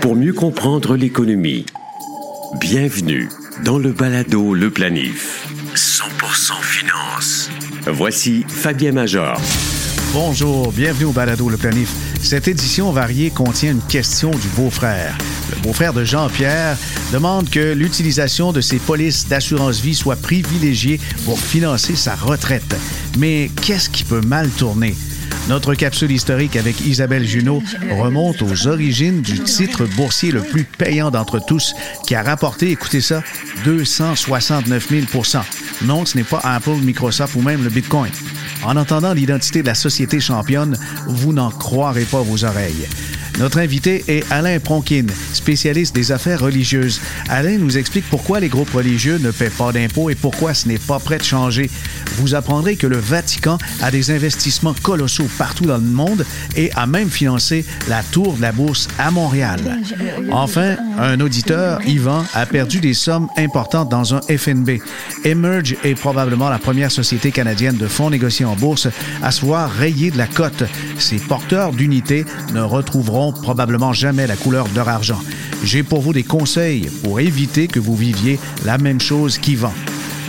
pour mieux comprendre l'économie. Bienvenue dans le balado Le Planif. 100% finance. Voici Fabien Major. Bonjour, bienvenue au balado Le Planif. Cette édition variée contient une question du beau-frère. Le beau-frère de Jean-Pierre demande que l'utilisation de ses polices d'assurance-vie soit privilégiée pour financer sa retraite. Mais qu'est-ce qui peut mal tourner? Notre capsule historique avec Isabelle Junot remonte aux origines du titre boursier le plus payant d'entre tous, qui a rapporté, écoutez ça, 269 000% Non, ce n'est pas Apple, Microsoft ou même le Bitcoin. En entendant l'identité de la société championne, vous n'en croirez pas vos oreilles. Notre invité est Alain Pronkin, spécialiste des affaires religieuses. Alain nous explique pourquoi les groupes religieux ne paient pas d'impôts et pourquoi ce n'est pas prêt de changer. Vous apprendrez que le Vatican a des investissements colossaux partout dans le monde et a même financé la tour de la bourse à Montréal. Enfin, un auditeur, Yvan, a perdu des sommes importantes dans un FNB. Emerge est probablement la première société canadienne de fonds négociés en bourse à se voir rayée de la cote. Ses porteurs d'unités ne retrouveront probablement jamais la couleur de leur argent. J'ai pour vous des conseils pour éviter que vous viviez la même chose qu'Yvan.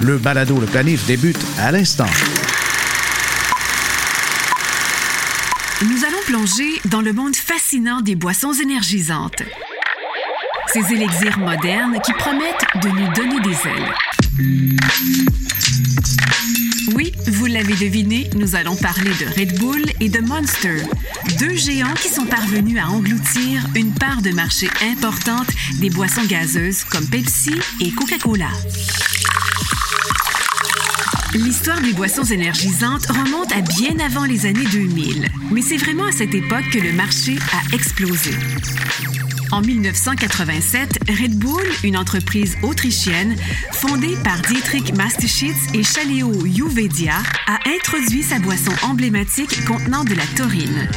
Le balado Le Planif débute à l'instant. Nous allons plonger dans le monde fascinant des boissons énergisantes. Ces élixirs modernes qui promettent de nous donner des ailes. Oui, vous l'avez deviné, nous allons parler de Red Bull et de Monster, deux géants qui sont parvenus à engloutir une part de marché importante des boissons gazeuses comme Pepsi et Coca-Cola. L'histoire des boissons énergisantes remonte à bien avant les années 2000, mais c'est vraiment à cette époque que le marché a explosé. En 1987, Red Bull, une entreprise autrichienne fondée par Dietrich Masteschitz et Chaleo Juvedia, a introduit sa boisson emblématique contenant de la taurine.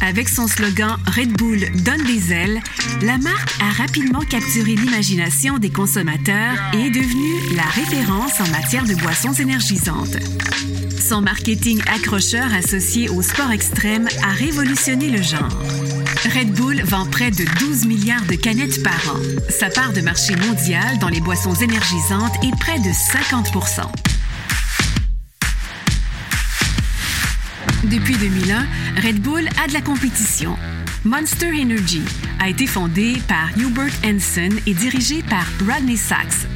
Avec son slogan Red Bull donne des ailes, la marque a rapidement capturé l'imagination des consommateurs et est devenue la référence en matière de boissons énergisantes. Son marketing accrocheur associé au sport extrême a révolutionné le genre. Red Bull vend près de 12 milliards de canettes par an. Sa part de marché mondial dans les boissons énergisantes est près de 50 Depuis 2001, Red Bull a de la compétition. Monster Energy a été fondé par Hubert Hansen et dirigé par Rodney Sachs.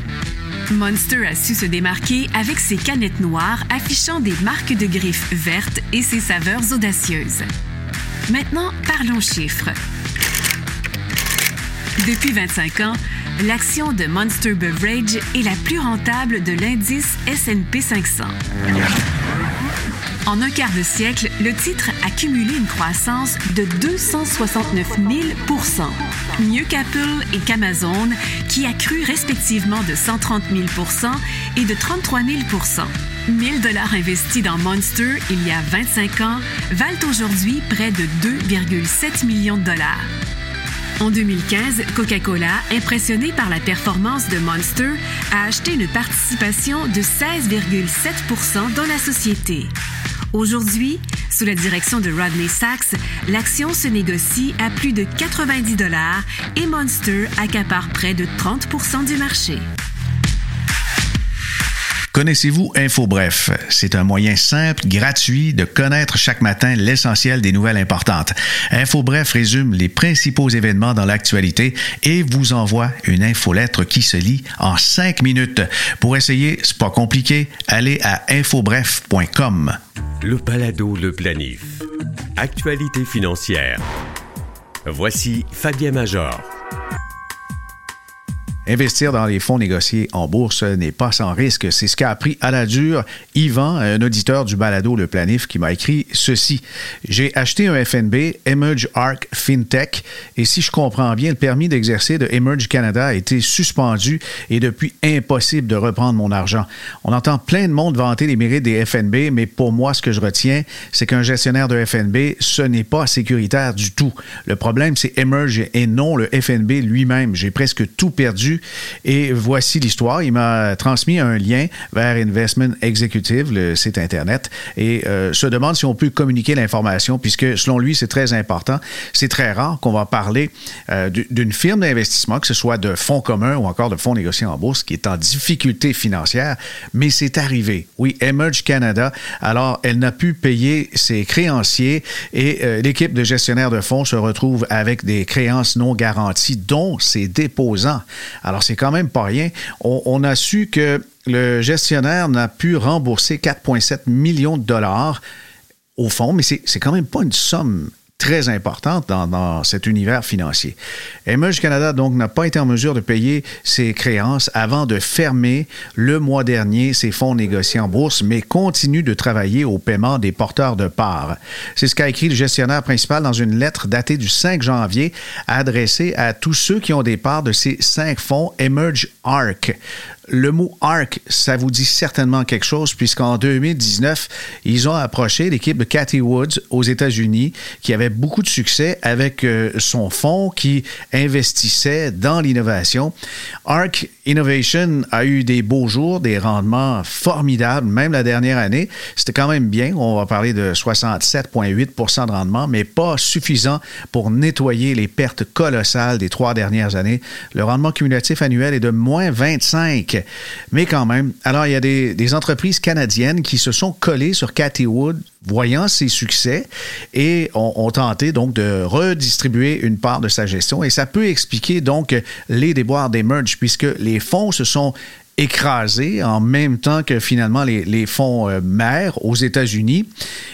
Monster a su se démarquer avec ses canettes noires affichant des marques de griffes vertes et ses saveurs audacieuses. Maintenant, parlons chiffres. Depuis 25 ans, l'action de Monster Beverage est la plus rentable de l'indice SP 500. En un quart de siècle, le titre a cumulé une croissance de 269 000% mieux qu'Apple et qu'Amazon, qui a cru respectivement de 130 000% et de 33 000 1000 dollars investis dans Monster il y a 25 ans valent aujourd'hui près de 2,7 millions de dollars. En 2015, Coca-Cola, impressionné par la performance de Monster, a acheté une participation de 16,7% dans la société. Aujourd'hui, sous la direction de Rodney Sachs, l'action se négocie à plus de 90 dollars et Monster accapare près de 30 du marché. Connaissez-vous InfoBref? C'est un moyen simple, gratuit de connaître chaque matin l'essentiel des nouvelles importantes. InfoBref résume les principaux événements dans l'actualité et vous envoie une infolettre qui se lit en cinq minutes. Pour essayer, c'est pas compliqué, allez à infobref.com. Le balado Le Planif. Actualité financière. Voici Fabien Major. Investir dans les fonds négociés en bourse n'est pas sans risque. C'est ce qu'a appris à la dure Yvan, un auditeur du balado Le Planif, qui m'a écrit ceci. J'ai acheté un FNB, Emerge Arc FinTech, et si je comprends bien, le permis d'exercer de Emerge Canada a été suspendu et depuis impossible de reprendre mon argent. On entend plein de monde vanter les mérites des FNB, mais pour moi, ce que je retiens, c'est qu'un gestionnaire de FNB, ce n'est pas sécuritaire du tout. Le problème, c'est Emerge et non le FNB lui-même. J'ai presque tout perdu Et voici l'histoire. Il m'a transmis un lien vers Investment Executive, le site Internet, et euh, se demande si on peut communiquer l'information, puisque selon lui, c'est très important. C'est très rare qu'on va parler euh, d'une firme d'investissement, que ce soit de fonds communs ou encore de fonds négociés en bourse, qui est en difficulté financière, mais c'est arrivé. Oui, Emerge Canada, alors elle n'a pu payer ses créanciers et euh, l'équipe de gestionnaires de fonds se retrouve avec des créances non garanties, dont ses déposants. Alors, c'est quand même pas rien. On, a su que le gestionnaire n'a pu rembourser 4,7 millions de dollars au fond, mais c'est quand même pas une somme très importante dans, cet univers financier. Emerge Canada, donc, n'a pas été en mesure de payer ses créances avant de fermer le mois dernier ses fonds négociés en bourse, mais continue de travailler au paiement des porteurs de parts. C'est ce qu'a écrit le gestionnaire principal dans une lettre datée du 5 janvier adressée à tous ceux qui ont des parts de ces cinq fonds Emerge Arc. Le mot ARC, ça vous dit certainement quelque chose, puisqu'en 2019, ils ont approché l'équipe de Cathy Woods aux États-Unis, qui avait beaucoup de succès avec euh, son fonds qui investissait dans l'innovation. ARC Innovation a eu des beaux jours, des rendements formidables, même la dernière année. C'était quand même bien. On va parler de 67,8% de rendement, mais pas suffisant pour nettoyer les pertes colossales des trois dernières années. Le rendement cumulatif annuel est de moins 25. Mais quand même, alors il y a des, des entreprises canadiennes qui se sont collées sur Cathy Wood voyant ses succès et ont, tenté donc de redistribuer une part de sa gestion. Et ça peut expliquer donc les déboires des merges puisque les fonds se sont écrasé en même temps que finalement les, fonds euh, mères aux États-Unis.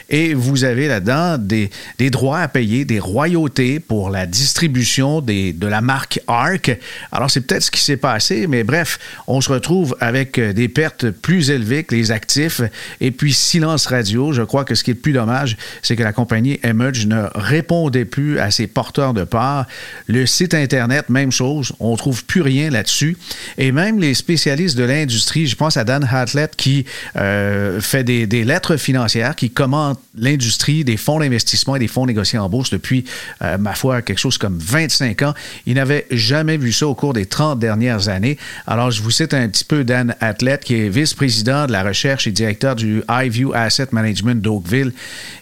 Et vous avez là-dedans des, droits à payer, des royautés pour la distribution des, de la marque ARC. Alors c'est peut-être ce qui s'est passé, mais bref, on se retrouve avec euh, des pertes plus élevées que les actifs. Et puis silence radio, je crois que ce qui est le plus dommage, c'est que la compagnie Emerge ne répondait plus à ses porteurs de parts. Le site Internet, même chose, on trouve plus rien là-dessus. Et même les spécialistes de l'industrie. Je pense à Dan Hatlett qui euh, fait des, lettres financières, qui commente l'industrie des fonds d'investissement et des fonds négociés en bourse depuis, euh, ma foi, quelque chose comme 25 ans. Il n'avait jamais vu ça au cours des 30 dernières années. Alors, je vous cite un petit peu Dan Hatlett, qui est vice-président de la recherche et directeur du iView Asset Management d'Oakville.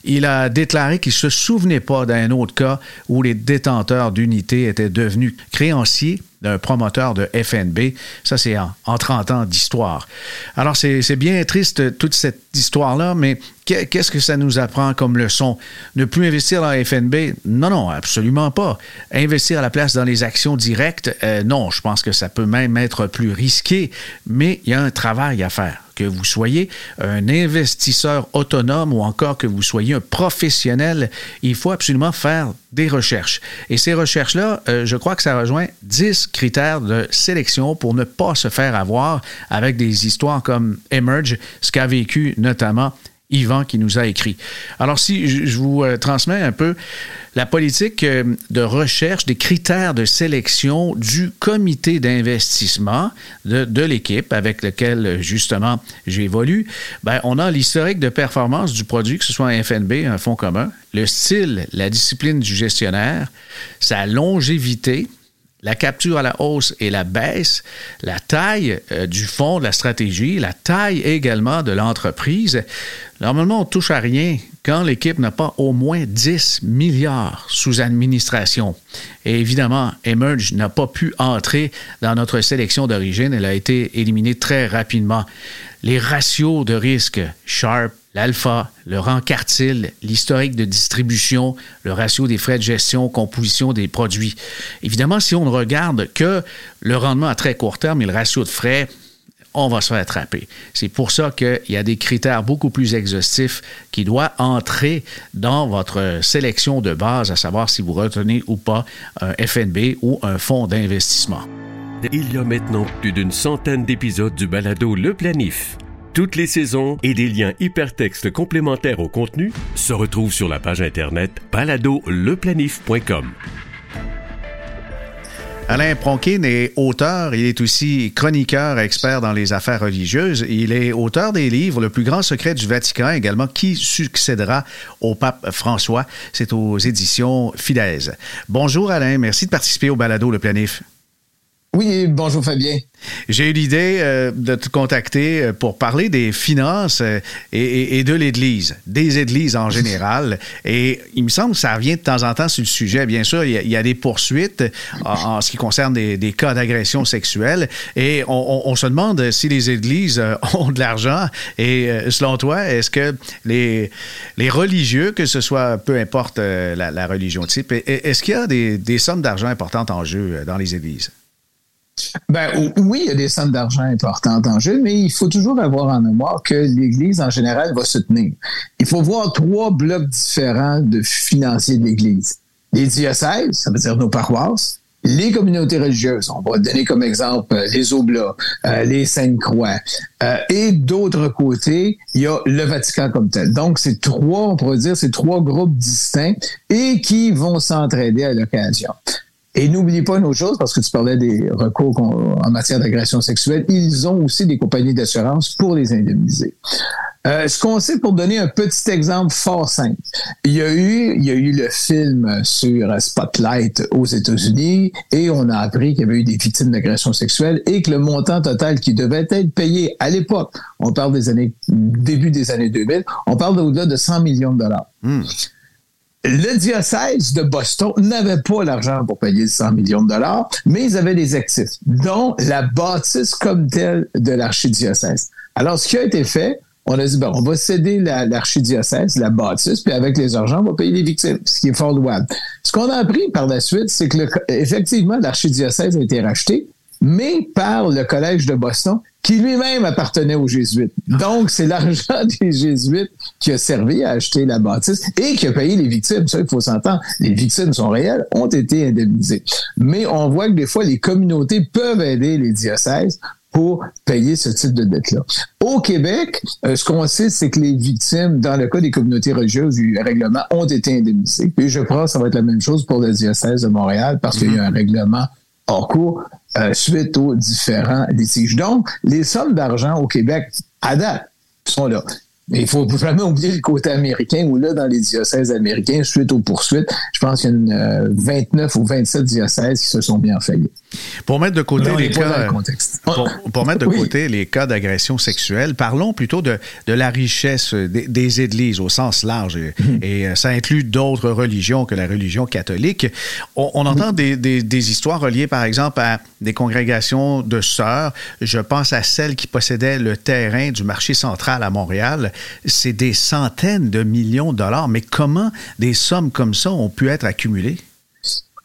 Il a déclaré qu'il ne se souvenait pas d'un autre cas où les détenteurs d'unités étaient devenus créanciers d'un promoteur de FNB. Ça, c'est en, 30 ans d'histoire. Alors, c'est bien triste, toute cette histoire-là, mais qu'est-ce que ça nous apprend comme leçon? Ne plus investir dans FNB? Non, non, absolument pas. Investir à la place dans les actions directes? Euh, non, je pense que ça peut même être plus risqué, mais il y a un travail à faire que vous soyez un investisseur autonome ou encore que vous soyez un professionnel, il faut absolument faire des recherches. Et ces recherches-là, euh, je crois que ça rejoint 10 critères de sélection pour ne pas se faire avoir avec des histoires comme Emerge, ce qu'a vécu notamment Yvan qui nous a écrit. Alors si je vous euh, transmets un peu la politique euh, de recherche des critères de sélection du comité d'investissement de, l'équipe avec lequel justement j'évolue, ben, on a l'historique de performance du produit, que ce soit un FNB, un fonds commun, le style, la discipline du gestionnaire, sa longévité, la capture à la hausse et la baisse, la taille euh, du fonds de la stratégie, la taille également de l'entreprise. Normalement, on touche à rien quand l'équipe n'a pas au moins 10 milliards sous administration. Et évidemment, Emerge n'a pas pu entrer dans notre sélection d'origine. Elle a été éliminée très rapidement. Les ratios de risque, Sharp, l'alpha, le rang quartile, l'historique de distribution, le ratio des frais de gestion, composition des produits. Évidemment, si on ne regarde que le rendement à très court terme et le ratio de frais, on va se faire attraper. C'est pour ça qu'il y a des critères beaucoup plus exhaustifs qui doivent entrer dans votre sélection de base, à savoir si vous retenez ou pas un FNB ou un fonds d'investissement. Il y a maintenant plus d'une centaine d'épisodes du balado Le Planif toutes les saisons et des liens hypertextes complémentaires au contenu se retrouvent sur la page internet baladoleplanif.com. Alain Pronkin est auteur, il est aussi chroniqueur expert dans les affaires religieuses. Il est auteur des livres Le plus grand secret du Vatican, également Qui succédera au pape François. C'est aux éditions Fidèse. Bonjour Alain, merci de participer au balado Le Planif. Oui, bonjour Fabien. J'ai eu l'idée euh, de te contacter euh, pour parler des finances euh, et, de l'Église, des Églises en général. Et il me semble que ça revient de temps en temps sur le sujet. Bien sûr, il y a, des poursuites en, ce qui concerne des, cas d'agression sexuelle. Et on, se demande si les Églises ont de l'argent. Et selon toi, est-ce que les, les religieux, que ce soit peu importe la, religion type, est-ce qu'il y a des, des sommes d'argent importantes en jeu dans les Églises? Ben, oui, il y a des sommes d'argent importantes en jeu, mais il faut toujours avoir en mémoire que l'Église, en général, va se tenir. Il faut voir trois blocs différents de financiers de l'Église. Les diocèses, ça veut dire nos paroisses, les communautés religieuses, on va donner comme exemple euh, les Oblats, euh, les Saintes-Croix, euh, et d'autre côté, il y a le Vatican comme tel. Donc, c'est trois, on pourrait dire, c'est trois groupes distincts et qui vont s'entraider à l'occasion. Et n'oublie pas une autre chose, parce que tu parlais des recours en matière d'agression sexuelle, ils ont aussi des compagnies d'assurance pour les indemniser. Euh, ce qu'on sait, pour donner un petit exemple fort simple, il y a eu, il y a eu le film sur Spotlight aux États-Unis et on a appris qu'il y avait eu des victimes d'agression sexuelle et que le montant total qui devait être payé à l'époque, on parle des années, début des années 2000, on parle d'au-delà de 100 millions de dollars. Hmm. Le diocèse de Boston n'avait pas l'argent pour payer 100 millions de dollars, mais ils avaient des actifs, dont la bâtisse comme telle de l'archidiocèse. Alors, ce qui a été fait, on a dit, bon, on va céder l'archidiocèse, la, bâtisse, puis avec les argents, on va payer les victimes, ce qui est fort louable. Ce qu'on a appris par la suite, c'est que, effectivement, l'archidiocèse a été racheté, mais par le Collège de Boston, qui lui-même appartenait aux Jésuites. Donc, c'est l'argent des Jésuites qui a servi à acheter la bâtisse et qui a payé les victimes. Ça, il faut s'entendre. Les victimes sont réelles, ont été indemnisées. Mais on voit que des fois, les communautés peuvent aider les diocèses pour payer ce type de dette-là. Au Québec, euh, ce qu'on sait, c'est que les victimes, dans le cas des communautés religieuses du règlement, ont été indemnisées. Et je crois que ça va être la même chose pour le diocèse de Montréal parce qu'il y a un règlement hors cours euh, suite aux différents litiges. Donc, les sommes d'argent au Québec, à date, sont là. Mais il faut jamais oublier le côté américain où là, dans les diocèses américains, suite aux poursuites, je pense qu'il y a une, 29 euh, ou 27 diocèses qui se sont bien faillis. Pour mettre de côté les cas, pour, mettre de côté les cas d'agression sexuelle, parlons plutôt de, de la richesse des, églises au sens large. Et, mhm. euh, ça inclut d'autres religions que la religion catholique. On, entend des, des, des, histoires reliées, par exemple, à des congrégations de sœurs. Je pense à celle qui possédait le terrain du marché central à Montréal c'est des centaines de millions de dollars. Mais comment des sommes comme ça ont pu être accumulées?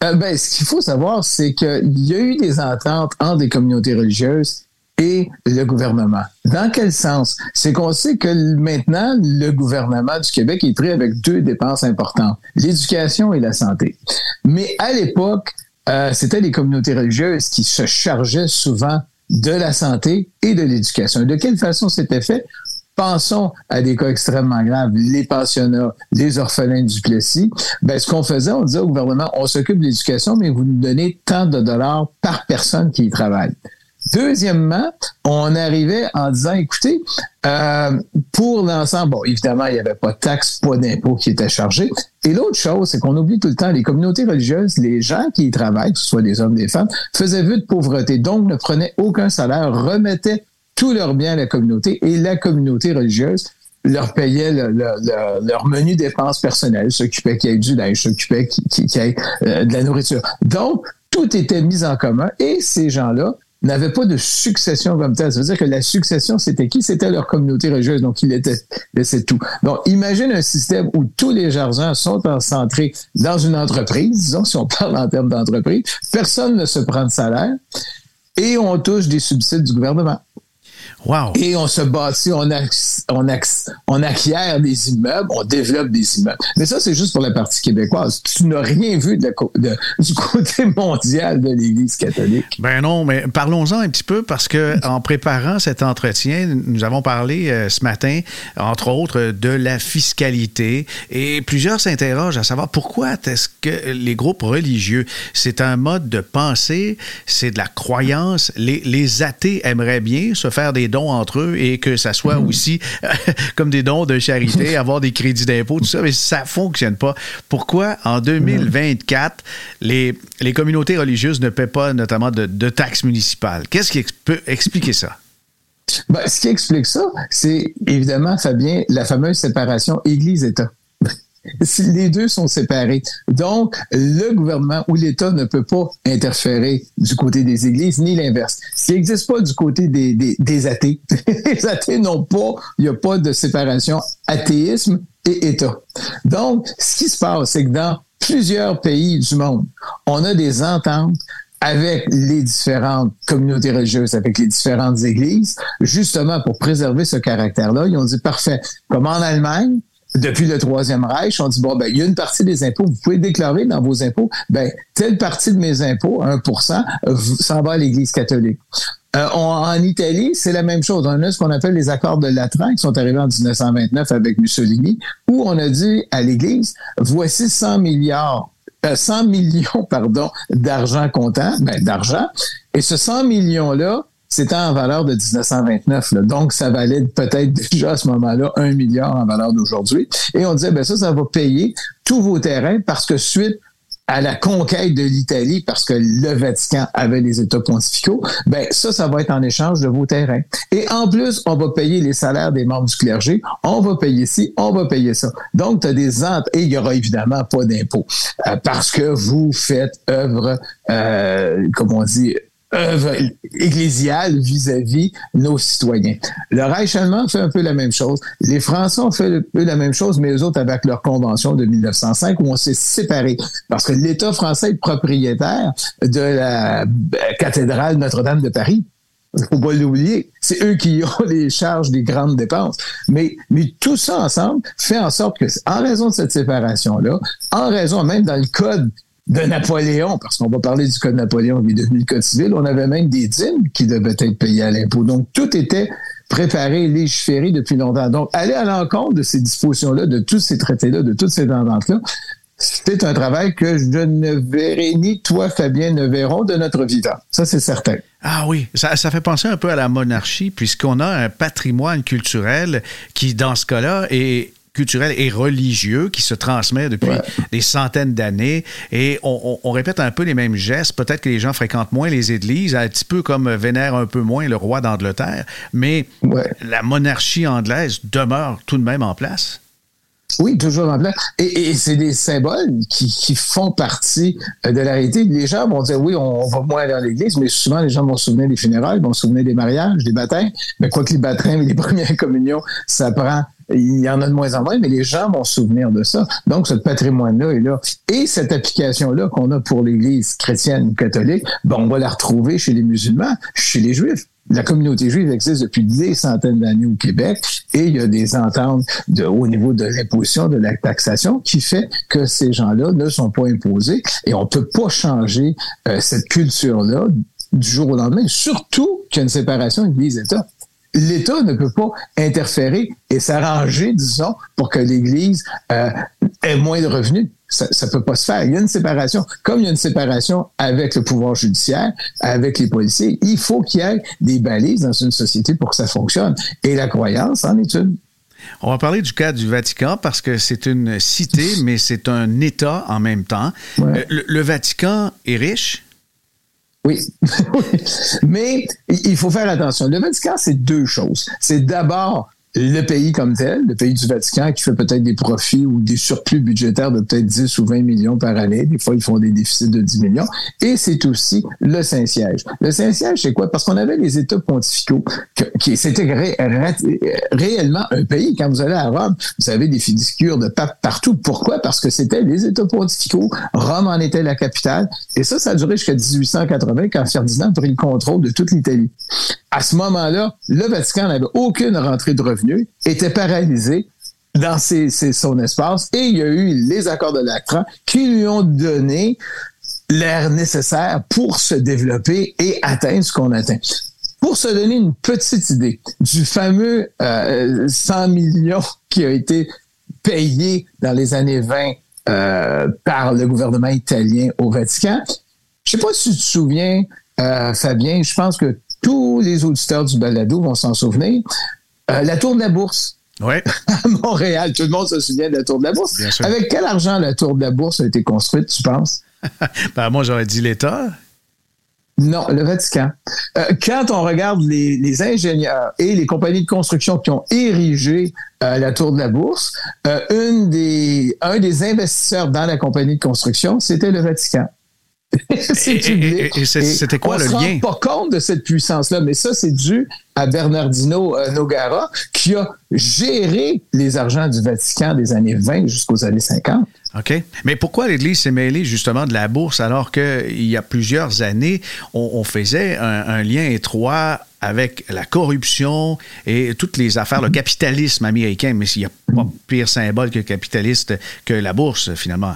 Euh, ben, ce qu'il faut savoir, c'est qu'il y a eu des ententes entre des communautés religieuses et le gouvernement. Dans quel sens? C'est qu'on sait que maintenant, le gouvernement du Québec est pris avec deux dépenses importantes, l'éducation et la santé. Mais à l'époque, euh, c'était les communautés religieuses qui se chargeaient souvent de la santé et de l'éducation. De quelle façon c'était fait? Pensons à des cas extrêmement graves, les pensionnats, les orphelins du Plessis. Ben, ce qu'on faisait, on disait au gouvernement, on s'occupe de l'éducation, mais vous nous donnez tant de dollars par personne qui y travaille. Deuxièmement, on arrivait en disant, écoutez, euh, pour l'ensemble, bon, évidemment, il n'y avait pas de taxes, pas d'impôts qui étaient chargés. Et l'autre chose, c'est qu'on oublie tout le temps, les communautés religieuses, les gens qui y travaillent, que ce soit des hommes, des femmes, faisaient vue de pauvreté, donc ne prenaient aucun salaire, remettaient tous leurs biens à la communauté et la communauté religieuse leur payait leur menu dépenses personnelles, s'occupait qu'il y ait du linge, s'occupait qu'il y ait euh, de la nourriture. Donc, tout était mis en commun et ces gens-là n'avaient pas de succession comme telle. Ça veut dire que la succession, c'était qui? C'était leur communauté religieuse. Donc, ils étaient, c'est tout. Donc, imagine un système où tous les jardins sont concentrés dans une entreprise, disons, si on parle en termes d'entreprise, personne ne se prend de salaire et on touche des subsides du gouvernement. Et on se bâtit, on, on, on, acquiert des immeubles, on développe des immeubles. Mais ça, c'est juste pour la partie québécoise. Tu n'as rien vu de du côté mondial de l'Église catholique. Ben non, mais parlons-en un petit peu parce que en préparant cet entretien, nous avons parlé euh, ce matin, entre autres, de la fiscalité et plusieurs s'interrogent à savoir pourquoi est-ce que les groupes religieux, c'est un mode de pensée, c'est de la croyance. Les, les athées aimeraient bien se faire des dons entre eux et que ça soit mm-hmm. aussi comme des dons de charité, avoir des crédits d'impôt, tout ça, mais ça fonctionne pas. Pourquoi en 2024 les, les communautés religieuses ne paient pas notamment de, de taxes municipales? Qu'est-ce qui peut expliquer ça? Ben, ce qui explique ça, c'est évidemment, Fabien, la fameuse séparation Église-État. Les deux sont séparés. Donc, le gouvernement ou l'État ne peut pas interférer du côté des églises, ni l'inverse. Ce n'existe pas du côté des, des, athées. les athées n'ont pas, il n'y a pas de séparation athéisme et État. Donc, ce qui se passe, c'est que dans plusieurs pays du monde, on a des ententes avec les différentes communautés religieuses, avec les différentes églises, justement pour préserver ce caractère-là. Ils ont dit, parfait, comme en Allemagne, depuis le Troisième Reich, on dit, bon, ben, il y a une partie des impôts, vous pouvez déclarer dans vos impôts, ben, telle partie de mes impôts, 1% s'en va à l'Église catholique. Euh, en Italie, c'est la même chose. On a ce qu'on appelle les accords de Latran qui sont arrivés en 1929 avec Mussolini, où on a dit à l'Église, voici 100 milliards 100 euh, millions pardon, d'argent comptant, ben, d'argent. Et ce 100 millions-là, c'était en valeur de 1929. Donc, ça valait peut-être déjà à ce moment-là un milliard en valeur d'aujourd'hui. Et on disait, ben ça, ça va payer tous vos terrains parce que suite à la conquête de l'Italie parce que le Vatican avait les États pontificaux, ben ça, ça va être en échange de vos terrains. Et en plus, on va payer les salaires des membres du clergé, on va payer ci, on va payer ça. Donc, tu as des entes et il y aura évidemment pas d'impôts euh, parce que vous faites œuvre, euh, comme on dit, œuvre ecclésiale vis-à-vis nos citoyens. Le Reich allemand fait un peu la même chose. Les Français ont fait un peu la même chose, mais eux autres avec leur convention de 1905 où on s'est séparés parce que l'État français est propriétaire de la euh, cathédrale Notre-Dame de Paris. Faut pas l'oublier. C'est eux qui ont les charges des grandes dépenses. Mais, mais tout ça ensemble fait en sorte que, en raison de cette séparation-là, en raison même dans le code de Napoléon, parce qu'on va parler du code Napoléon qui devenu code civil, on avait même des dîmes qui devaient être payées à l'impôt. Donc, tout était préparé, légiféré depuis longtemps. Donc, aller à l'encontre de ces dispositions-là, de tous ces traités-là, de toutes ces tendances-là, c'est un travail que je ne verrai ni toi, Fabien, ne verrons de notre vivant. Ça, c'est certain. Ah oui, ça, ça, fait penser un peu à la monarchie, puisqu'on a un patrimoine culturel qui, dans ce cas-là, est culturel et religieux qui se transmet depuis des centaines d'années. Et on, répète un peu les mêmes gestes. Peut-être que les gens fréquentent moins les églises, un petit peu comme vénèrent un peu moins le roi d'Angleterre, mais la monarchie anglaise demeure tout de même en place. Oui, toujours en place. Et, c'est des symboles qui, font partie euh, de la réalité. Les gens vont dire, oui, on, va moins aller à l'église, mais souvent, les gens vont se souvenir des funérailles, vont se souvenir des mariages, des baptêmes. Mais quoi que les baptêmes et les premières communions, ça prend il y en a de moins en moins, mais les gens vont se souvenir de ça. Donc, ce patrimoine-là est là. Et cette application-là qu'on a pour l'Église chrétienne ou catholique, ben, on va la retrouver chez les musulmans, chez les juifs. La communauté juive existe depuis des centaines d'années au Québec et il y a des ententes de, au niveau de l'imposition, de la taxation qui fait que ces gens-là ne sont pas imposés et on peut pas changer euh, cette culture-là du jour au lendemain, surtout qu'il y a une séparation Église-État l'État ne peut pas interférer et s'arranger, disons, pour que l'Église euh, ait moins de revenus. Ça ne peut pas se faire. Il y a une séparation. Comme il y a une séparation avec le pouvoir judiciaire, avec les policiers, il faut qu'il y ait des balises dans une société pour que ça fonctionne. Et la croyance en est une. On va parler du cas du Vatican parce que c'est une cité, mais c'est un État en même temps. Euh, le Vatican est riche, Oui. Mais il faut faire attention. Le Vatican, c'est deux choses. C'est d'abord le pays comme tel, le pays du Vatican, qui fait peut-être des profits ou des surplus budgétaires de peut-être 10 ou 20 millions par année. Des fois, ils font des déficits de 10 millions. Et c'est aussi le Saint-Siège. Le Saint-Siège, c'est quoi? Parce qu'on avait les États pontificaux, qui c'était réellement un pays. Quand vous allez à Rome, vous avez des fiduciaires de pape partout. Pourquoi? Parce que c'était les États pontificaux. Rome en était la capitale. Et ça, ça a duré jusqu'à 1880, quand Ferdinand a pris le contrôle de toute l'Italie. À ce moment-là, le Vatican n'avait aucune rentrée de revenus était paralysé dans son espace et il y a eu les accords de l'ACRA qui lui ont donné l'air nécessaire pour se développer et atteindre ce qu'on atteint. Pour se donner une petite idée du fameux 100 euh, millions qui a été payé dans les années 20 euh, par le gouvernement italien au Vatican, je sais pas si tu te souviens, euh, Fabien, je pense que tous les auditeurs du balado vont s'en souvenir, euh, la tour de la bourse. Oui. À Montréal, tout le monde se souvient de la tour de la bourse. Avec quel argent la tour de la bourse a été construite, tu penses? ben, moi, j'aurais dit l'État. Non, le Vatican. Euh, quand on regarde les, ingénieurs et les compagnies de construction qui ont érigé euh, la tour de la bourse, euh, une des, un des investisseurs dans la compagnie de construction, c'était le Vatican. et, c'était quoi le lien? On ne pas compte de cette puissance-là, mais ça, c'est dû à Bernardino Nogara qui a géré les argents du Vatican des années 20 jusqu'aux années 50. OK. Mais pourquoi l'Église s'est mêlée justement de la bourse alors qu'il y a plusieurs années, on, faisait un, lien étroit avec la corruption et toutes les affaires, le capitalisme américain, mais s'il n'y a pas pire symbole que capitaliste que la bourse, finalement.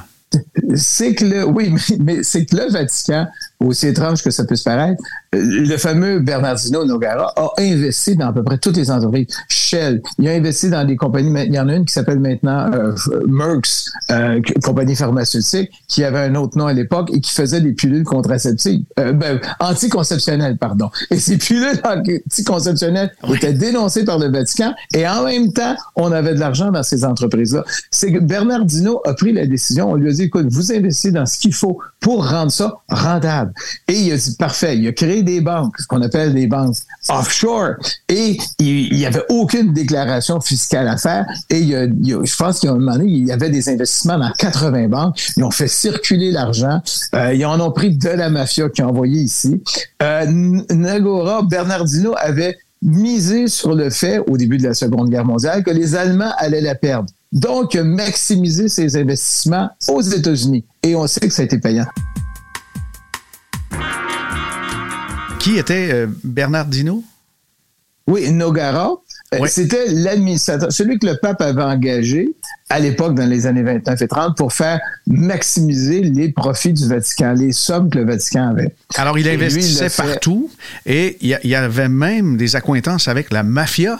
C'est que le, oui, mais, c'est que le Vatican, aussi étrange que ça puisse paraître, le fameux Bernardino Nogara a investi dans à peu près toutes les entreprises. Shell, il a investi dans des compagnies, il y en a une qui s'appelle maintenant euh, Merckx, euh, compagnie pharmaceutique, qui avait un autre nom à l'époque et qui faisait des pilules contraceptives, euh, ben, anticonceptionnelles, pardon. Et ces pilules anticonceptionnelles étaient dénoncées par le Vatican et en même temps, on avait de l'argent dans ces entreprises-là. C'est que Bernardino a pris la décision, on lui a dit, écoute, vous investissez dans ce qu'il faut pour rendre ça rentable. Et il a dit, parfait, il a créé des banques, ce qu'on appelle des banques offshore, et il n'y avait aucune déclaration fiscale à faire. Et je pense qu'il y a un moment donné, il y avait des investissements dans 80 banques. Ils ont fait circuler l'argent. Euh, ils en ont pris de la mafia qui a envoyé ici. Euh, Nagora, Bernardino avait misé sur le fait, au début de la Seconde Guerre mondiale, que les Allemands allaient la perdre. Donc, maximiser ses investissements aux États-Unis. Et on sait que ça a été payant. Qui était euh, Bernardino? Oui, Nogara. Euh, c'était l'administrateur, celui que le pape avait engagé à l'époque, dans les années 29 et 30, pour faire maximiser les profits du Vatican, les sommes que le Vatican avait. Alors, il investissait partout et il y avait même des accointances avec la mafia.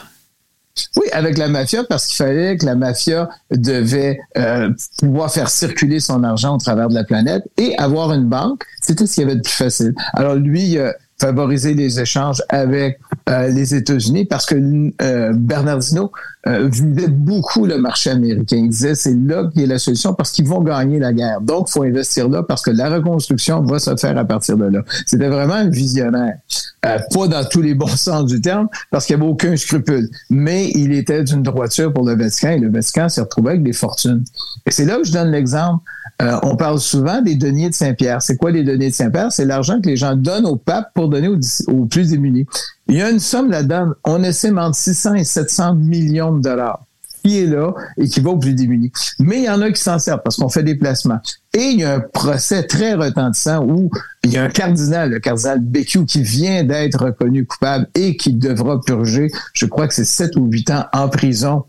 Oui, avec la mafia, parce qu'il fallait que la mafia devait euh, pouvoir faire circuler son argent au travers de la planète et avoir une banque. C'était ce qui avait de plus facile. Alors lui, favoriser les échanges avec euh, les États-Unis parce que euh, Bernardino euh, beaucoup le marché américain. Il disait c'est là qui est la solution parce qu'ils vont gagner la guerre. Donc, faut investir là parce que la reconstruction va se faire à partir de là. C'était vraiment un visionnaire. Euh, pas dans tous les bons sens du terme parce qu'il n'y avait aucun scrupule. Mais il était d'une droiture pour le Vatican et le Vatican s'est retrouvé avec des fortunes. Et c'est là que je donne l'exemple euh, on parle souvent des deniers de Saint-Pierre. C'est quoi les deniers de Saint-Pierre? C'est l'argent que les gens donnent au pape pour donner aux, plus démunis. Il y a une somme là-dedans, on estime entre 600 et 700 millions de dollars qui est là et qui va aux plus démunis. Mais il y en a qui s'en servent parce qu'on fait des placements. Et il y a un procès très retentissant où il y a un cardinal, le cardinal Becciu, qui vient d'être reconnu coupable et qui devra purger, je crois que c'est 7 ou 8 ans en prison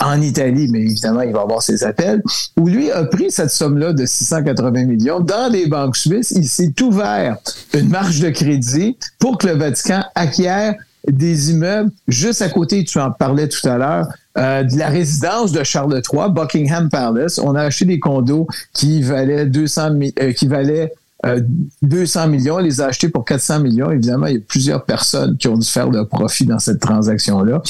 en Italie, mais évidemment, il va avoir ses appels, où lui a pris cette somme-là de 680 millions dans des banques suisses. Il s'est ouvert une marge de crédit pour que le Vatican acquiert des immeubles juste à côté, tu en parlais tout à l'heure, euh, de la résidence de Charles III, Buckingham Palace. On a acheté des condos qui valaient 200, euh, qui valaient 200 millions, on les a achetés pour 400 millions. Évidemment, il y a plusieurs personnes qui ont dû faire le profit dans cette transaction-là.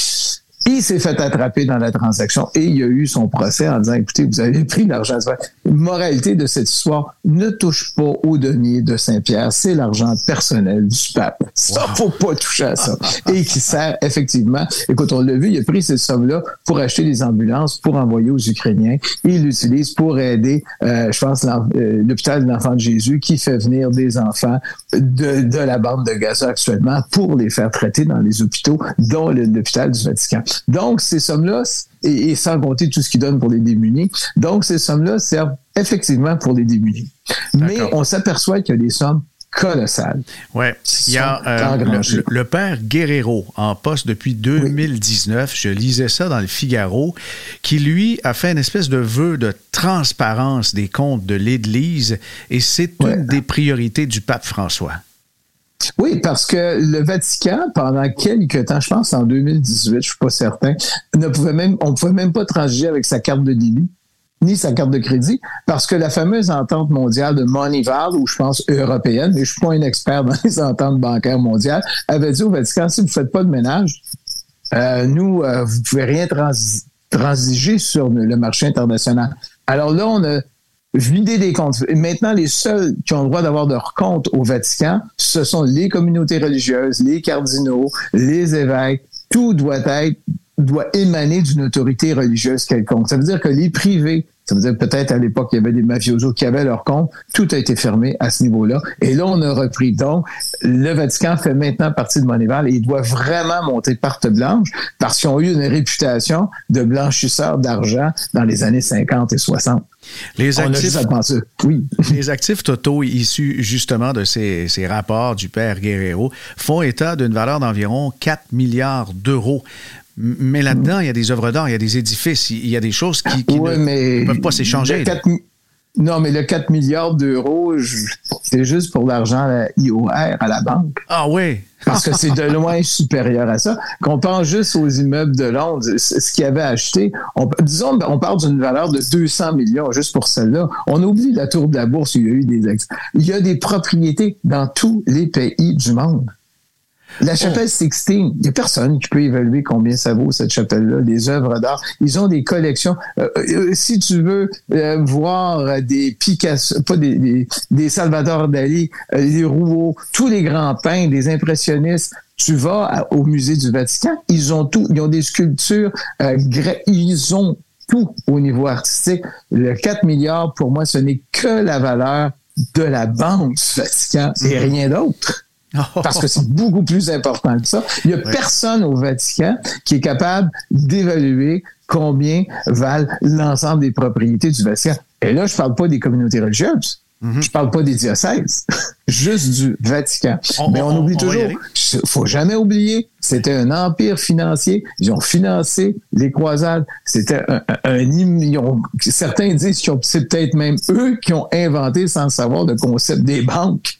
Il s'est fait attraper dans la transaction et il a eu son procès en disant, écoutez, vous avez pris l'argent. Moralité de cette histoire, ne touche pas au denier de Saint-Pierre. C'est l'argent personnel du pape. Ça, faut pas toucher à ça. Et qui sert effectivement, écoute, on l'a vu, il a pris cette somme-là pour acheter des ambulances, pour envoyer aux Ukrainiens. Il l'utilise pour aider, euh, je pense, euh, l'hôpital de l'enfant de Jésus qui fait venir des enfants de, de la bande de Gaza actuellement pour les faire traiter dans les hôpitaux, dont l'hôpital du Vatican. Donc, ces sommes-là, et, sans compter tout ce qu'ils donnent pour les démunis, donc ces sommes-là servent effectivement pour les démunis. Mais on s'aperçoit qu'il y a des sommes colossales. Oui. Il y a euh, le, père Guerrero, en poste depuis 2019, je lisais ça dans le Figaro, qui lui a fait une espèce de vœu de transparence des comptes de l'Église, et c'est une des priorités du pape François. Oui, parce que le Vatican, pendant quelques temps, je pense en 2018, je suis pas certain, ne pouvait même, on ne pouvait même pas transiger avec sa carte de débit. ni sa carte de crédit, parce que la fameuse entente mondiale de Moneyval, ou je pense européenne, mais je suis pas un expert dans les ententes bancaires mondiales, avait dit au Vatican, si vous faites pas de ménage, euh, nous, euh, vous pouvez rien transiger sur le marché international. Alors là, on a vidé des comptes. maintenant, les seuls qui ont le droit d'avoir leur compte au Vatican, ce sont les communautés religieuses, les cardinaux, les évêques. Tout doit être doit émaner d'une autorité religieuse quelconque. Ça veut dire que les privés ça veut dire peut-être à l'époque, il y avait des mafiosos qui avaient leur compte. Tout a été fermé à ce niveau-là. Et là, on a repris. Donc, le Vatican fait maintenant partie de Monéval et il doit vraiment monter parte blanche parce qu'ils ont eu une réputation de blanchisseurs d'argent dans les années 50 et 60. Les actifs, oui. les actifs totaux issus justement de ces, ces rapports du père Guerrero font état d'une valeur d'environ 4 milliards d'euros. Mais là-dedans, il y a des œuvres d'art, il y a des édifices, il y a des choses qui, ne peuvent pas s'échanger. Non, mais le 4 milliards d'euros, c'est juste pour l'argent à IOR, à la banque. Ah oui. Parce que c'est de loin supérieur à ça. Qu'on pense juste aux immeubles de Londres, ce qu'il avait acheté, on, disons, on parle d'une valeur de 200 millions juste pour celle-là. On oublie la tour de la bourse, il y a eu des... Il y a des propriétés dans tous les pays du monde. La chapelle Sixtine, il n'y a personne qui peut évaluer combien ça vaut, cette chapelle-là, les œuvres d'art. Ils ont des collections. Euh, euh, si tu veux euh, voir des Picasso, pas des, des, Salvador Dali, des Rouault, tous les grands peintres, des impressionnistes, tu vas au musée du Vatican, ils ont tout, ils ont des sculptures, ils ont tout au niveau artistique. Le 4 milliards, pour moi, ce n'est que la valeur de la banque du Vatican et mm-hmm. rien d'autre. Parce que c'est beaucoup plus important que ça. Il n'y a personne au Vatican qui est capable d'évaluer combien valent l'ensemble des propriétés du Vatican. Et là, je ne parle pas des communautés religieuses. Mhm. Je parle pas des diocèses, juste du Vatican. Mais on, oublie toujours, il faut jamais oublier, c'était un empire financier. Ils ont financé les croisades. C'était un, un, certains disent que c'est peut-être même eux qui ont inventé, sans savoir, le concept des banques.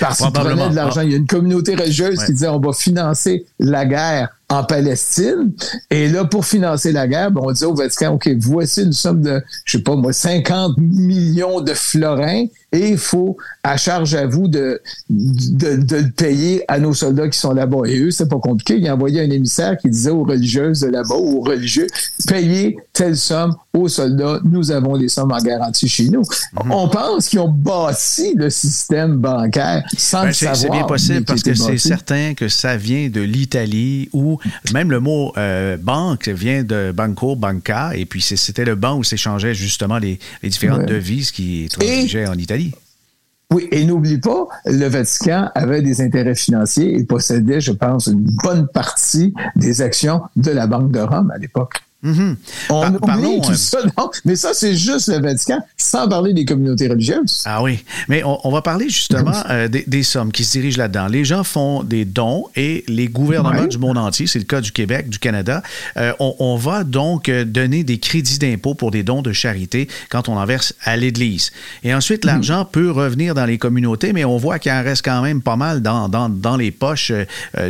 Parce qu'ils prenaient de l'argent. Il y a une communauté religieuse qui disait on va financer la guerre en Palestine. Et là, pour financer la guerre, ben, on dit au Vatican, OK, voici une somme de, je sais pas moi, 50 millions de florins et il faut, à charge à vous, de, de, de, le payer à nos soldats qui sont là-bas. Et eux, c'est pas compliqué. Ils envoyaient un émissaire qui disait aux religieuses de là-bas, aux religieux, payez telle somme aux soldats. Nous avons les sommes en garantie chez nous. Mhm. On pense qu'ils ont bâti le système bancaire sans ben, le savoir. C'est bien possible parce que c'est certain que ça vient de l'Italie où même le mot euh, banque vient de banco, banca, et puis c'était le banc où s'échangeaient justement les, différentes devises qui transigeaient en Italie. Oui, et n'oublie pas, le Vatican avait des intérêts financiers et possédait, je pense, une bonne partie des actions de la Banque de Rome à l'époque. Mhm. On oublie tout euh, ça, mais ça, c'est juste le Vatican, sans parler des communautés religieuses. Ah oui, mais on, va parler justement euh, des, sommes qui se dirigent là-dedans. Les gens font des dons et les gouvernements du monde entier, c'est le cas du Québec, du Canada, euh, on, va donc donner des crédits d'impôt pour des dons de charité quand on en verse à l'Église. Et ensuite, l'argent peut revenir dans les communautés, mais on voit qu'il en reste quand même pas mal dans, dans, dans les poches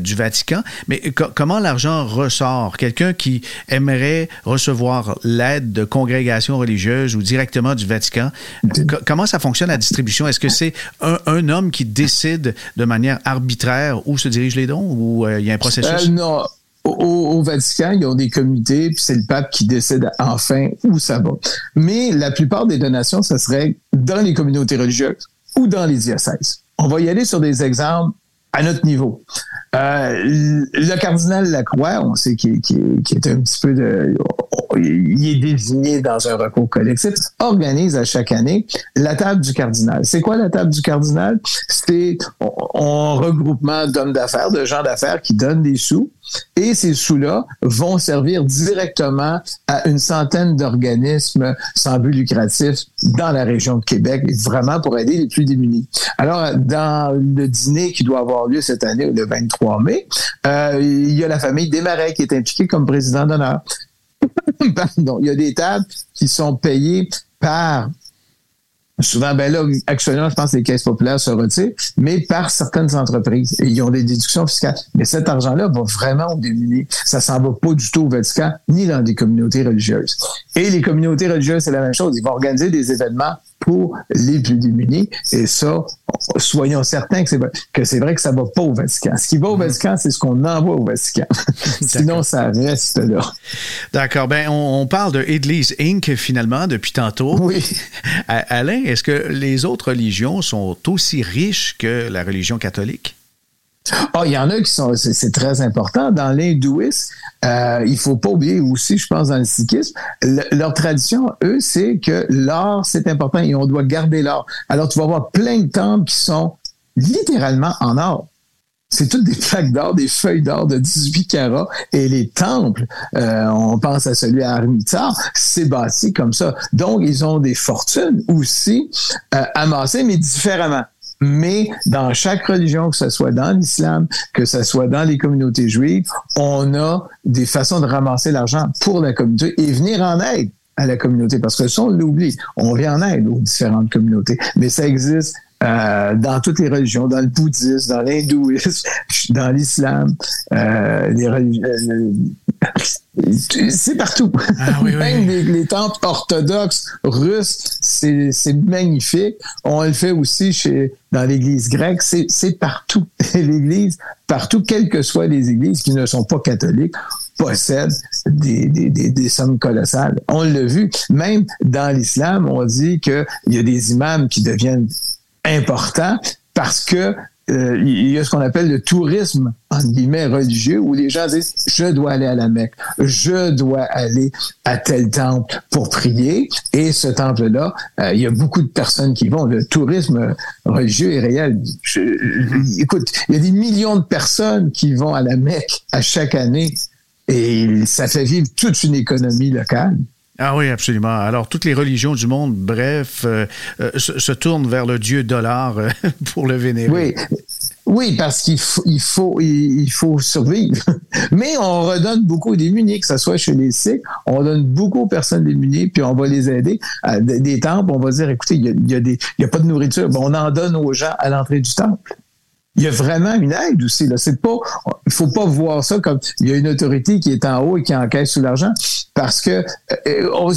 du Vatican. Mais comment l'argent ressort? Quelqu'un qui aimerait recevoir l'aide de congrégations religieuses ou directement du Vatican. comment ça fonctionne la distribution? Est-ce que c'est un, homme qui décide de manière arbitraire où se dirigent les dons ou euh, il y a un processus? Euh, non. Au, Vatican, ils ont des comités, puis c'est le pape qui décide enfin où ça va. Mais la plupart des donations, ce serait dans les communautés religieuses ou dans les diocèses. On va y aller sur des exemples à notre niveau. Euh, le cardinal Lacroix, on sait qu'il est un petit peu de... Il est désigné dans un recours collectif, organise à chaque année la table du cardinal. C'est quoi la table du cardinal? C'est un regroupement d'hommes d'affaires, de gens d'affaires qui donnent des sous et ces sous-là vont servir directement à une centaine d'organismes sans but lucratif dans la région de Québec, vraiment pour aider les plus démunis. Alors, dans le dîner qui doit avoir lieu cette année, le 23 mai, euh, il y a la famille Desmarais qui est impliquée comme président d'honneur. Il y a des tables qui sont payées par Souvent, ben là, actuellement, je pense que les caisses populaires se retirent, mais par certaines entreprises. Et ils ont des déductions fiscales. Mais cet argent-là va vraiment au. Ça s'en va pas du tout au Vatican, ni dans des communautés religieuses. Et les communautés religieuses, c'est la même chose. Ils vont organiser des événements pour les plus démunis. Et ça, soyons certains que c'est vrai, que c'est vrai que ça va pas au Vatican. Ce qui va au mhm. Vatican, c'est ce qu'on envoie au Vatican. Sinon, ça reste là. D'accord. Ben, on, parle de Église Inc. finalement depuis tantôt. Oui. Alain, est-ce que les autres religions sont aussi riches que la religion catholique? Oh, il y en a qui sont, c'est très important. Dans l'hindouisme, euh, il faut pas oublier aussi, je pense, dans le sikhisme, leur tradition, eux, c'est que l'or, c'est important et on doit garder l'or. Alors, tu vas voir plein de temples qui sont littéralement en or. C'est toutes des plaques d'or, des feuilles d'or de 18 carats. Et les temples, euh, on pense à celui à Armitar, c'est bâti comme ça. Donc, ils ont des fortunes aussi euh, amassées, mais différemment. Mais dans chaque religion, que ce soit dans l'islam, que ce soit dans les communautés juives, on a des façons de ramasser l'argent pour la communauté et venir en aide à la communauté. Parce que ça, on l'oublie. On vient en aide aux différentes communautés. Mais ça existe euh, dans toutes les religions, dans le bouddhisme, dans l'hindouisme, dans l'islam, euh, euh, c'est partout. Ah Même Les, temples orthodoxes russes, c'est magnifique. On le fait aussi chez dans l'Église grecque. C'est partout. L'Église, partout, quelles que soient les églises qui ne sont pas catholiques, possèdent des, des, des, sommes colossales. On l'a vu. Même dans l'islam, on dit qu'il y a des imams qui deviennent important parce que euh, il y a ce qu'on appelle le tourisme entre guillemets religieux où les gens disent je dois aller à la Mecque, je dois aller à tel temple pour prier et ce temple là euh, il y a beaucoup de personnes qui vont le tourisme religieux est réel. écoute, il y a des millions de personnes qui vont à la Mecque à chaque année et ça fait vivre toute une économie locale. Ah oui, absolument. Alors, toutes les religions du monde, bref, euh, euh, se, tournent vers le dieu dollar euh, pour le vénérer. Oui. Parce qu'il faut, survivre. Mais on redonne beaucoup aux démunis, que ce soit chez les Sikhs, on donne beaucoup aux personnes démunies, puis on va les aider. Des temples, on va dire, écoutez, il y a, y a pas de nourriture. on en donne aux gens à l'entrée du temple il y a vraiment une aide aussi. Là, c'est pas, il faut pas voir ça comme il y a une autorité qui est en haut et qui encaisse sous l'argent, parce que euh,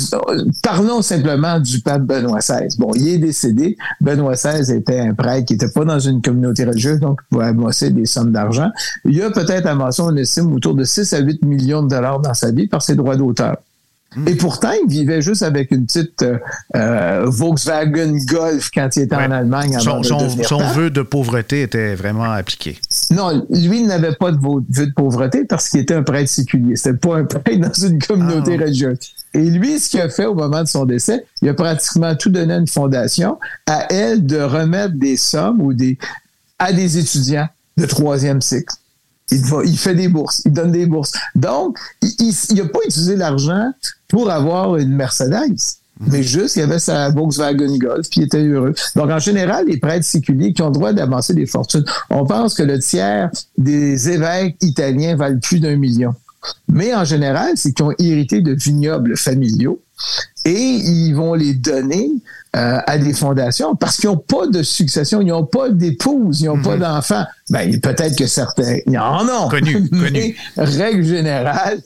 parlons simplement du pape Benoît XVI. Bon, il est décédé. Benoît XVI était un prêtre qui était pas dans une communauté religieuse, donc il pouvait amasser des sommes d'argent. Il a peut-être amassé, on estime, autour de 6 à 8 millions de dollars dans sa vie par ses droits d'auteur. Et pourtant, il vivait juste avec une petite euh, euh, Volkswagen Golf quand il était en Allemagne. son, son, vœu de pauvreté était vraiment appliqué. Non, lui, il n'avait pas de vœu de pauvreté parce qu'il était un prêtre séculier. C'était pas un prêtre dans une communauté ah. religieuse. Et lui, ce qu'il a fait au moment de son décès, il a pratiquement tout donné à une fondation, à elle de remettre des sommes ou des à des étudiants de troisième cycle. Il, va, il fait des bourses, il donne des bourses. Donc, il n'a pas utilisé l'argent pour avoir une Mercedes. Mhm. Mais juste, il avait sa Volkswagen Golf, puis il était heureux. Donc, en général, les prêtres séculiers qui ont le droit d'avancer des fortunes, on pense que le tiers des évêques italiens valent plus d'un million. Mais en général, c'est qu'ils ont hérité de vignobles familiaux et ils vont les donner euh, à des fondations parce qu'ils n'ont pas de succession, ils n'ont pas d'épouse, ils n'ont pas mhm. d'enfants. Ben, peut-être que certains, ils en ont. Connu, connu. règle générale,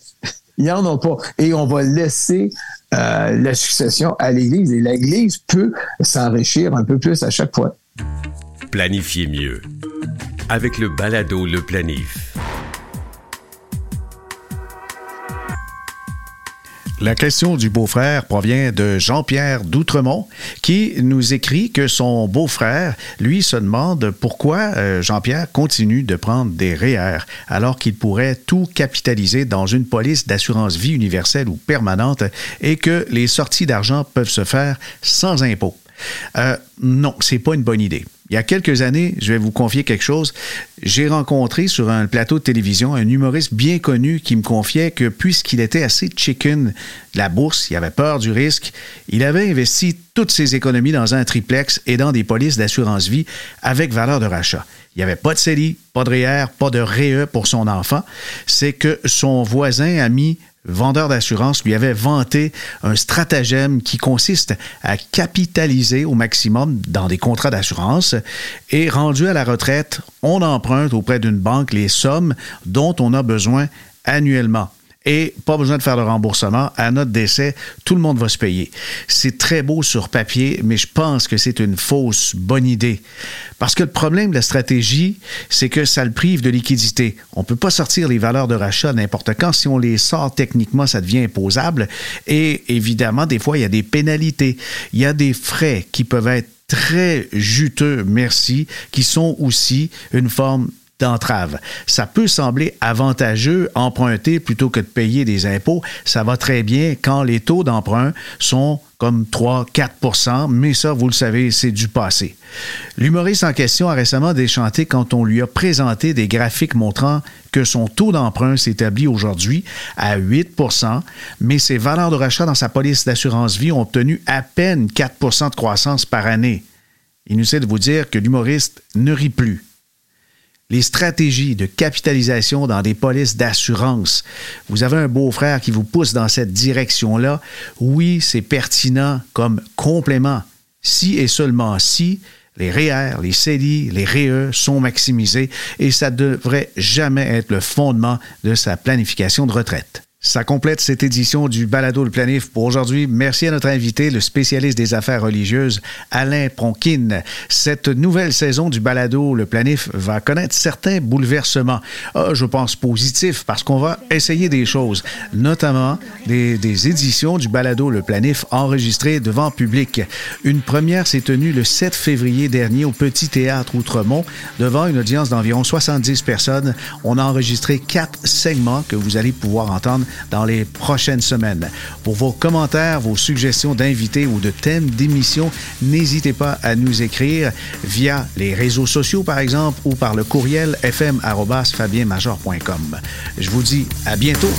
ils n'en ont pas. Et on va laisser euh, la succession à l'Église. Et l'Église peut s'enrichir un peu plus à chaque fois. Planifier mieux. Avec le balado Le Planif. La question du beau-frère provient de Jean-Pierre d'Outremont qui nous écrit que son beau-frère, lui, se demande pourquoi euh, Jean-Pierre continue de prendre des REER alors qu'il pourrait tout capitaliser dans une police d'assurance vie universelle ou permanente et que les sorties d'argent peuvent se faire sans impôt. Euh, non, c'est pas une bonne idée. Il y a quelques années, je vais vous confier quelque chose. J'ai rencontré sur un plateau de télévision un humoriste bien connu qui me confiait que puisqu'il était assez chicken de la bourse, il avait peur du risque, il avait investi toutes ses économies dans un triplex et dans des polices d'assurance vie avec valeur de rachat. Il n'y avait pas de CELI, pas de REER, pas de REE pour son enfant. C'est que son voisin a mis vendeur d'assurance, lui avait vanté un stratagème qui consiste à capitaliser au maximum dans des contrats d'assurance. Et rendu à la retraite, on emprunte auprès d'une banque les sommes dont on a besoin annuellement et pas besoin de faire de remboursement. À notre décès, tout le monde va se payer. C'est très beau sur papier, mais je pense que c'est une fausse bonne idée. Parce que le problème de la stratégie, c'est que ça le prive de liquidité. On ne peut pas sortir les valeurs de rachat n'importe quand. Si on les sort techniquement, ça devient imposable. Et évidemment, des fois, il y a des pénalités. Il y a des frais qui peuvent être très juteux, merci, qui sont aussi une forme d'entrave. Ça peut sembler avantageux emprunter plutôt que de payer des impôts. Ça va très bien quand les taux d'emprunt sont comme 3-4% mais ça, vous le savez, c'est du passé. L'humoriste en question a récemment déchanté quand on lui a présenté des graphiques montrant que son taux d'emprunt s'établit aujourd'hui à 8% mais ses valeurs de rachat dans sa police d'assurance vie ont obtenu à peine 4% de croissance par année. Sait de vous dire que l'humoriste ne rit plus les stratégies de capitalisation dans des polices d'assurance. Vous avez un beau-frère qui vous pousse dans cette direction-là. Oui, c'est pertinent comme complément. Si et seulement si les REER, les CELI, les REE sont maximisés et ça ne devrait jamais être le fondement de sa planification de retraite. Ça complète cette édition du Balado le Planif pour aujourd'hui. Merci à notre invité, le spécialiste des affaires religieuses, Alain Pronkin. Cette nouvelle saison du Balado le Planif va connaître certains bouleversements. Ah, je pense positifs parce qu'on va essayer des choses, notamment des, des, éditions du Balado le Planif enregistrées devant public. Une première s'est tenue le 7 février dernier au Petit Théâtre Outremont devant une audience d'environ 70 personnes. On a enregistré quatre segments que vous allez pouvoir entendre dans les prochaines semaines. Pour vos commentaires, vos suggestions d'invités ou de thèmes d'émission, n'hésitez pas à nous écrire via les réseaux sociaux, par exemple, ou par le courriel fm.fabienmajor.com. Je vous dis à bientôt.